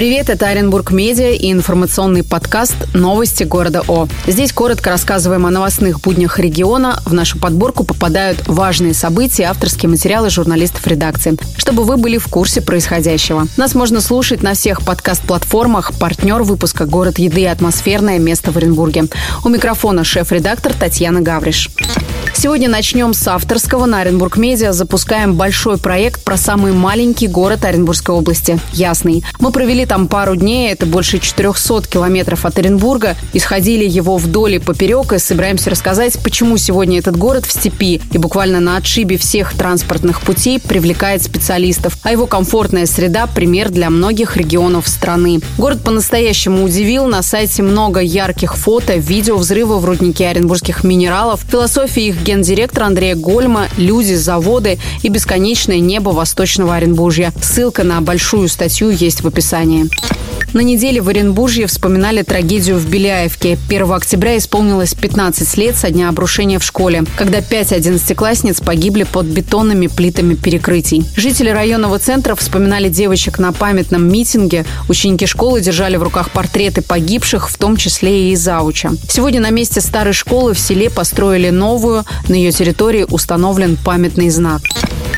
Привет, это Оренбург Медиа и информационный подкаст «Новости города О». Здесь коротко рассказываем о новостных буднях региона. В нашу подборку попадают важные события авторские материалы журналистов редакции, чтобы вы были в курсе происходящего. Нас можно слушать на всех подкаст-платформах. Партнер выпуска «Город еды» и атмосферное место в Оренбурге. У микрофона шеф-редактор Татьяна Гавриш. Сегодня начнем с авторского. На Оренбург Медиа запускаем большой проект про самый маленький город Оренбургской области – Ясный. Мы провели там пару дней, это больше 400 километров от Оренбурга. Исходили его вдоль и поперек и собираемся рассказать, почему сегодня этот город в степи и буквально на отшибе всех транспортных путей привлекает специалистов, а его комфортная среда – пример для многих регионов страны. Город по-настоящему удивил. На сайте много ярких фото, видео взрыва в руднике оренбургских минералов, философии их гендиректора Андрея Гольма, люди, заводы и бесконечное небо Восточного Оренбуржья. Ссылка на большую статью есть в описании. На неделе в Оренбуржье вспоминали трагедию в Беляевке. 1 октября исполнилось 15 лет со дня обрушения в школе, когда 5 одиннадцатиклассниц погибли под бетонными плитами перекрытий. Жители районного центра вспоминали девочек на памятном митинге. Ученики школы держали в руках портреты погибших, в том числе и зауча. Сегодня на месте старой школы в селе построили новую. На ее территории установлен памятный знак.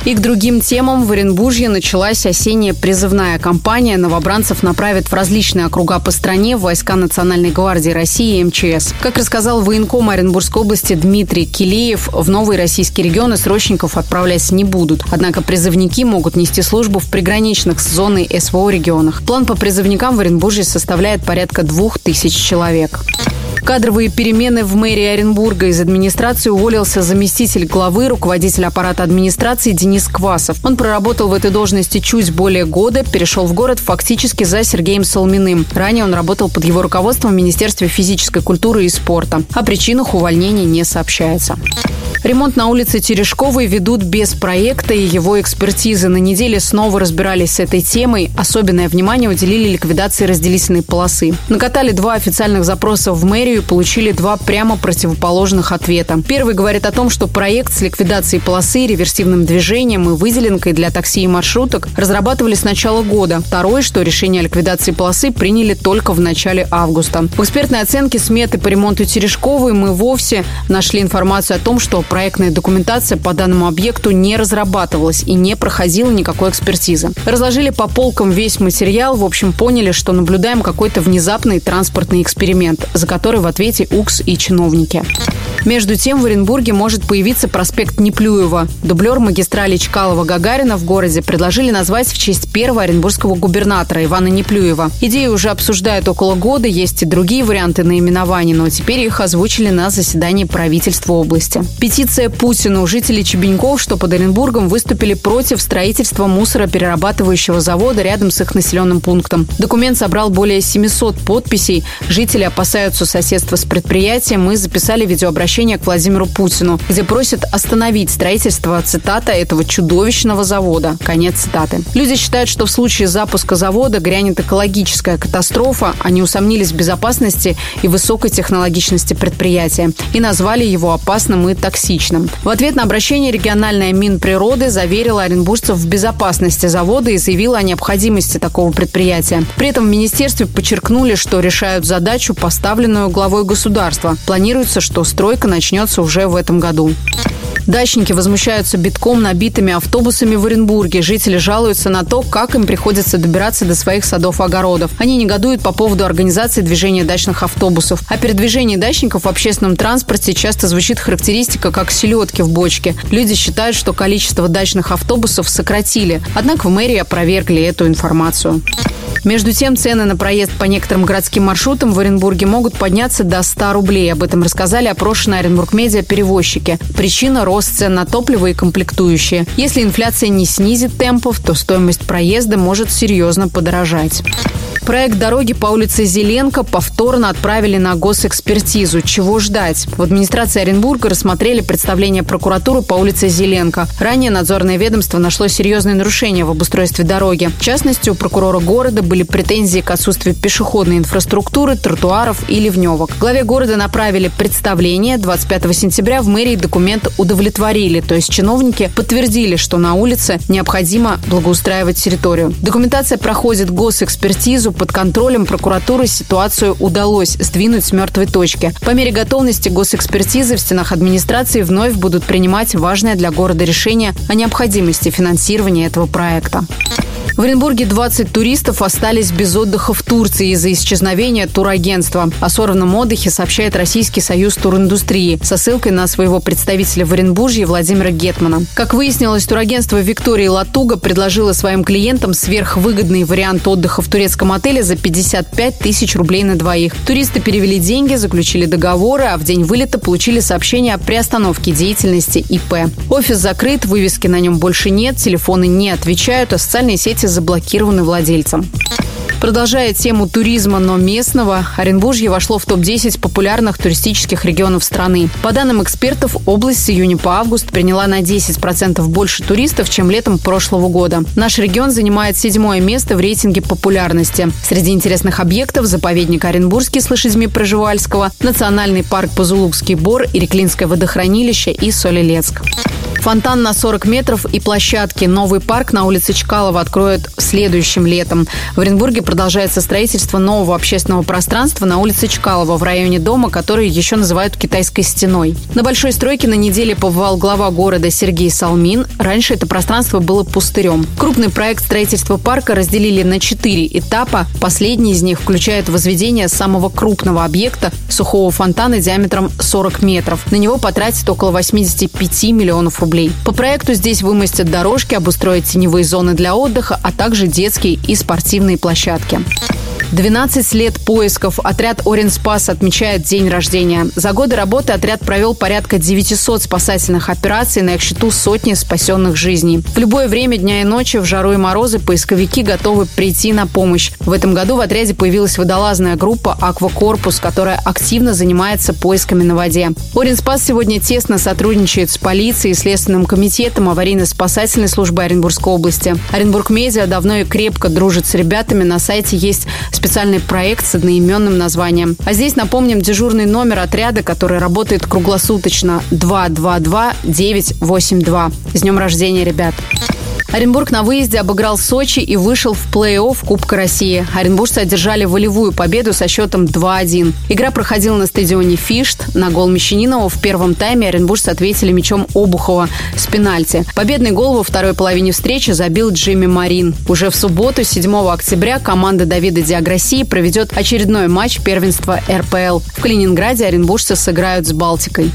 И к другим темам в Оренбуржье началась осенняя призывная кампания. Новобранцев направят в различные округа по стране войска Национальной гвардии России и МЧС. Как рассказал военком Оренбургской области Дмитрий Килеев, в новые российские регионы срочников отправлять не будут. Однако призывники могут нести службу в приграничных с зоной СВО регионах. План по призывникам в Оренбурге составляет порядка двух тысяч человек. Кадровые перемены в мэрии Оренбурга. Из администрации уволился заместитель главы, руководитель аппарата администрации Денис Квасов. Он проработал в этой должности чуть более года, перешел в город фактически за Сергеем Солминым. Ранее он работал под его руководством в Министерстве физической культуры и спорта. О причинах увольнения не сообщается. Ремонт на улице Терешковой ведут без проекта и его экспертизы. На неделе снова разбирались с этой темой. Особенное внимание уделили ликвидации разделительной полосы. Накатали два официальных запроса в мэрию и получили два прямо противоположных ответа. Первый говорит о том, что проект с ликвидацией полосы, реверсивным движением и выделенкой для такси и маршруток разрабатывали с начала года. Второй, что решение о ликвидации полосы приняли только в начале августа. В экспертной оценке сметы по ремонту Терешковой мы вовсе нашли информацию о том, что проектная документация по данному объекту не разрабатывалась и не проходила никакой экспертизы. Разложили по полкам весь материал, в общем, поняли, что наблюдаем какой-то внезапный транспортный эксперимент, за который в ответе УКС и чиновники. Между тем в Оренбурге может появиться проспект Неплюева. Дублер магистрали Чкалова-Гагарина в городе предложили назвать в честь первого оренбургского губернатора Ивана Неплюева. Идею уже обсуждают около года, есть и другие варианты наименований, но теперь их озвучили на заседании правительства области. Петиция Путину. Жители Чебеньков, что под Оренбургом, выступили против строительства мусороперерабатывающего завода рядом с их населенным пунктом. Документ собрал более 700 подписей. Жители опасаются соседства с предприятием и записали видеообращение обращение к Владимиру Путину, где просят остановить строительство, цитата, этого чудовищного завода. Конец цитаты. Люди считают, что в случае запуска завода грянет экологическая катастрофа. Они усомнились в безопасности и высокой технологичности предприятия и назвали его опасным и токсичным. В ответ на обращение региональная Минприроды заверила оренбуржцев в безопасности завода и заявила о необходимости такого предприятия. При этом в министерстве подчеркнули, что решают задачу, поставленную главой государства. Планируется, что Стройка начнется уже в этом году. Дачники возмущаются битком набитыми автобусами в Оренбурге. Жители жалуются на то, как им приходится добираться до своих садов-огородов. Они негодуют по поводу организации движения дачных автобусов. О передвижении дачников в общественном транспорте часто звучит характеристика как селедки в бочке. Люди считают, что количество дачных автобусов сократили. Однако в мэрии опровергли эту информацию. Между тем, цены на проезд по некоторым городским маршрутам в Оренбурге могут подняться до 100 рублей. Об этом рассказали опрошенные Оренбург Медиа перевозчики. Причина – рост цен на топливо и комплектующие. Если инфляция не снизит темпов, то стоимость проезда может серьезно подорожать. Проект дороги по улице Зеленко повторно отправили на госэкспертизу. Чего ждать? В администрации Оренбурга рассмотрели представление прокуратуры по улице Зеленко. Ранее надзорное ведомство нашло серьезные нарушения в обустройстве дороги. В частности, у прокурора города были претензии к отсутствию пешеходной инфраструктуры, тротуаров и ливневок. Главе города направили представление. 25 сентября в мэрии документ удовлетворили, то есть чиновники подтвердили, что на улице необходимо благоустраивать территорию. Документация проходит госэкспертизу под контролем прокуратуры ситуацию удалось сдвинуть с мертвой точки. По мере готовности госэкспертизы в стенах администрации вновь будут принимать важное для города решение о необходимости финансирования этого проекта. В Оренбурге 20 туристов остались без отдыха в Турции из-за исчезновения турагентства. О сорванном отдыхе сообщает Российский союз туриндустрии со ссылкой на своего представителя в Оренбурге Владимира Гетмана. Как выяснилось, турагентство Виктории Латуга предложило своим клиентам сверхвыгодный вариант отдыха в турецком отеле за 55 тысяч рублей на двоих. Туристы перевели деньги, заключили договоры, а в день вылета получили сообщение о приостановке деятельности ИП. Офис закрыт, вывески на нем больше нет, телефоны не отвечают, а социальные сети заблокированы владельцем. Продолжая тему туризма, но местного, Оренбуржье вошло в топ-10 популярных туристических регионов страны. По данным экспертов, область с июня по август приняла на 10% больше туристов, чем летом прошлого года. Наш регион занимает седьмое место в рейтинге популярности. Среди интересных объектов – заповедник Оренбургский с лошадьми Проживальского, национальный парк Пазулукский Бор, Иреклинское водохранилище и Солилецк. Фонтан на 40 метров и площадки. Новый парк на улице Чкалова откроют следующим летом. В Оренбурге продолжается строительство нового общественного пространства на улице Чкалова в районе дома, который еще называют Китайской стеной. На большой стройке на неделе побывал глава города Сергей Салмин. Раньше это пространство было пустырем. Крупный проект строительства парка разделили на четыре этапа. Последний из них включает возведение самого крупного объекта – сухого фонтана диаметром 40 метров. На него потратят около 85 миллионов рублей. По проекту здесь вымостят дорожки, обустроят теневые зоны для отдыха, а также детские и спортивные площадки. 12 лет поисков. Отряд Оренспас отмечает день рождения. За годы работы отряд провел порядка 900 спасательных операций, на их счету сотни спасенных жизней. В любое время дня и ночи, в жару и морозы, поисковики готовы прийти на помощь. В этом году в отряде появилась водолазная группа «Аквакорпус», которая активно занимается поисками на воде. Оренспас сегодня тесно сотрудничает с полицией, Следственным комитетом аварийно-спасательной службы Оренбургской области. Оренбург Медиа давно и крепко дружит с ребятами. На сайте есть специальный проект с одноименным названием. А здесь напомним дежурный номер отряда, который работает круглосуточно 222 982. С днем рождения, ребят! Оренбург на выезде обыграл Сочи и вышел в плей-офф Кубка России. Оренбуржцы одержали волевую победу со счетом 2-1. Игра проходила на стадионе Фишт. На гол Мещанинова в первом тайме оренбуржцы ответили мячом Обухова с пенальти. Победный гол во второй половине встречи забил Джимми Марин. Уже в субботу, 7 октября, команда Давида Диагроссии проведет очередной матч первенства РПЛ. В Калининграде оренбуржцы сыграют с Балтикой.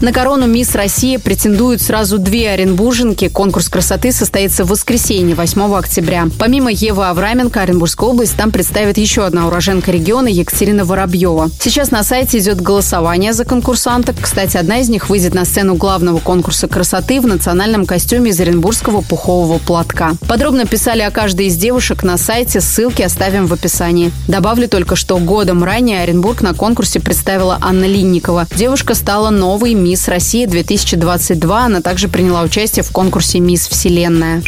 На корону «Мисс Россия» претендуют сразу две оренбурженки. Конкурс красоты состоится в воскресенье, 8 октября. Помимо Евы Авраменко, Оренбургская область там представит еще одна уроженка региона Екатерина Воробьева. Сейчас на сайте идет голосование за конкурсанток. Кстати, одна из них выйдет на сцену главного конкурса красоты в национальном костюме из оренбургского пухового платка. Подробно писали о каждой из девушек на сайте, ссылки оставим в описании. Добавлю только, что годом ранее Оренбург на конкурсе представила Анна Линникова. Девушка стала новой «Мисс Россия-2022». Она также приняла участие в конкурсе «Мисс Вселенная».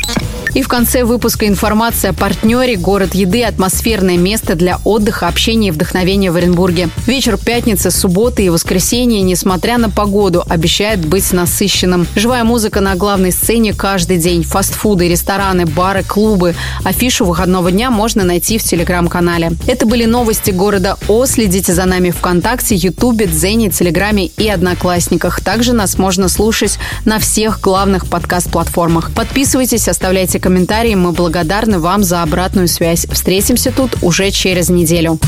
И в конце выпуска информация о партнере «Город еды» – атмосферное место для отдыха, общения и вдохновения в Оренбурге. Вечер пятницы, субботы и воскресенье, несмотря на погоду, обещает быть насыщенным. Живая музыка на главной сцене каждый день. Фастфуды, рестораны, бары, клубы. Афишу выходного дня можно найти в телеграм-канале. Это были новости города О. Следите за нами ВКонтакте, Ютубе, Дзене, Телеграме и Одноклассниках. Также нас можно слушать на всех главных подкаст-платформах. Подписывайтесь, оставляйте комментарии. Мы благодарны вам за обратную связь. Встретимся тут уже через неделю.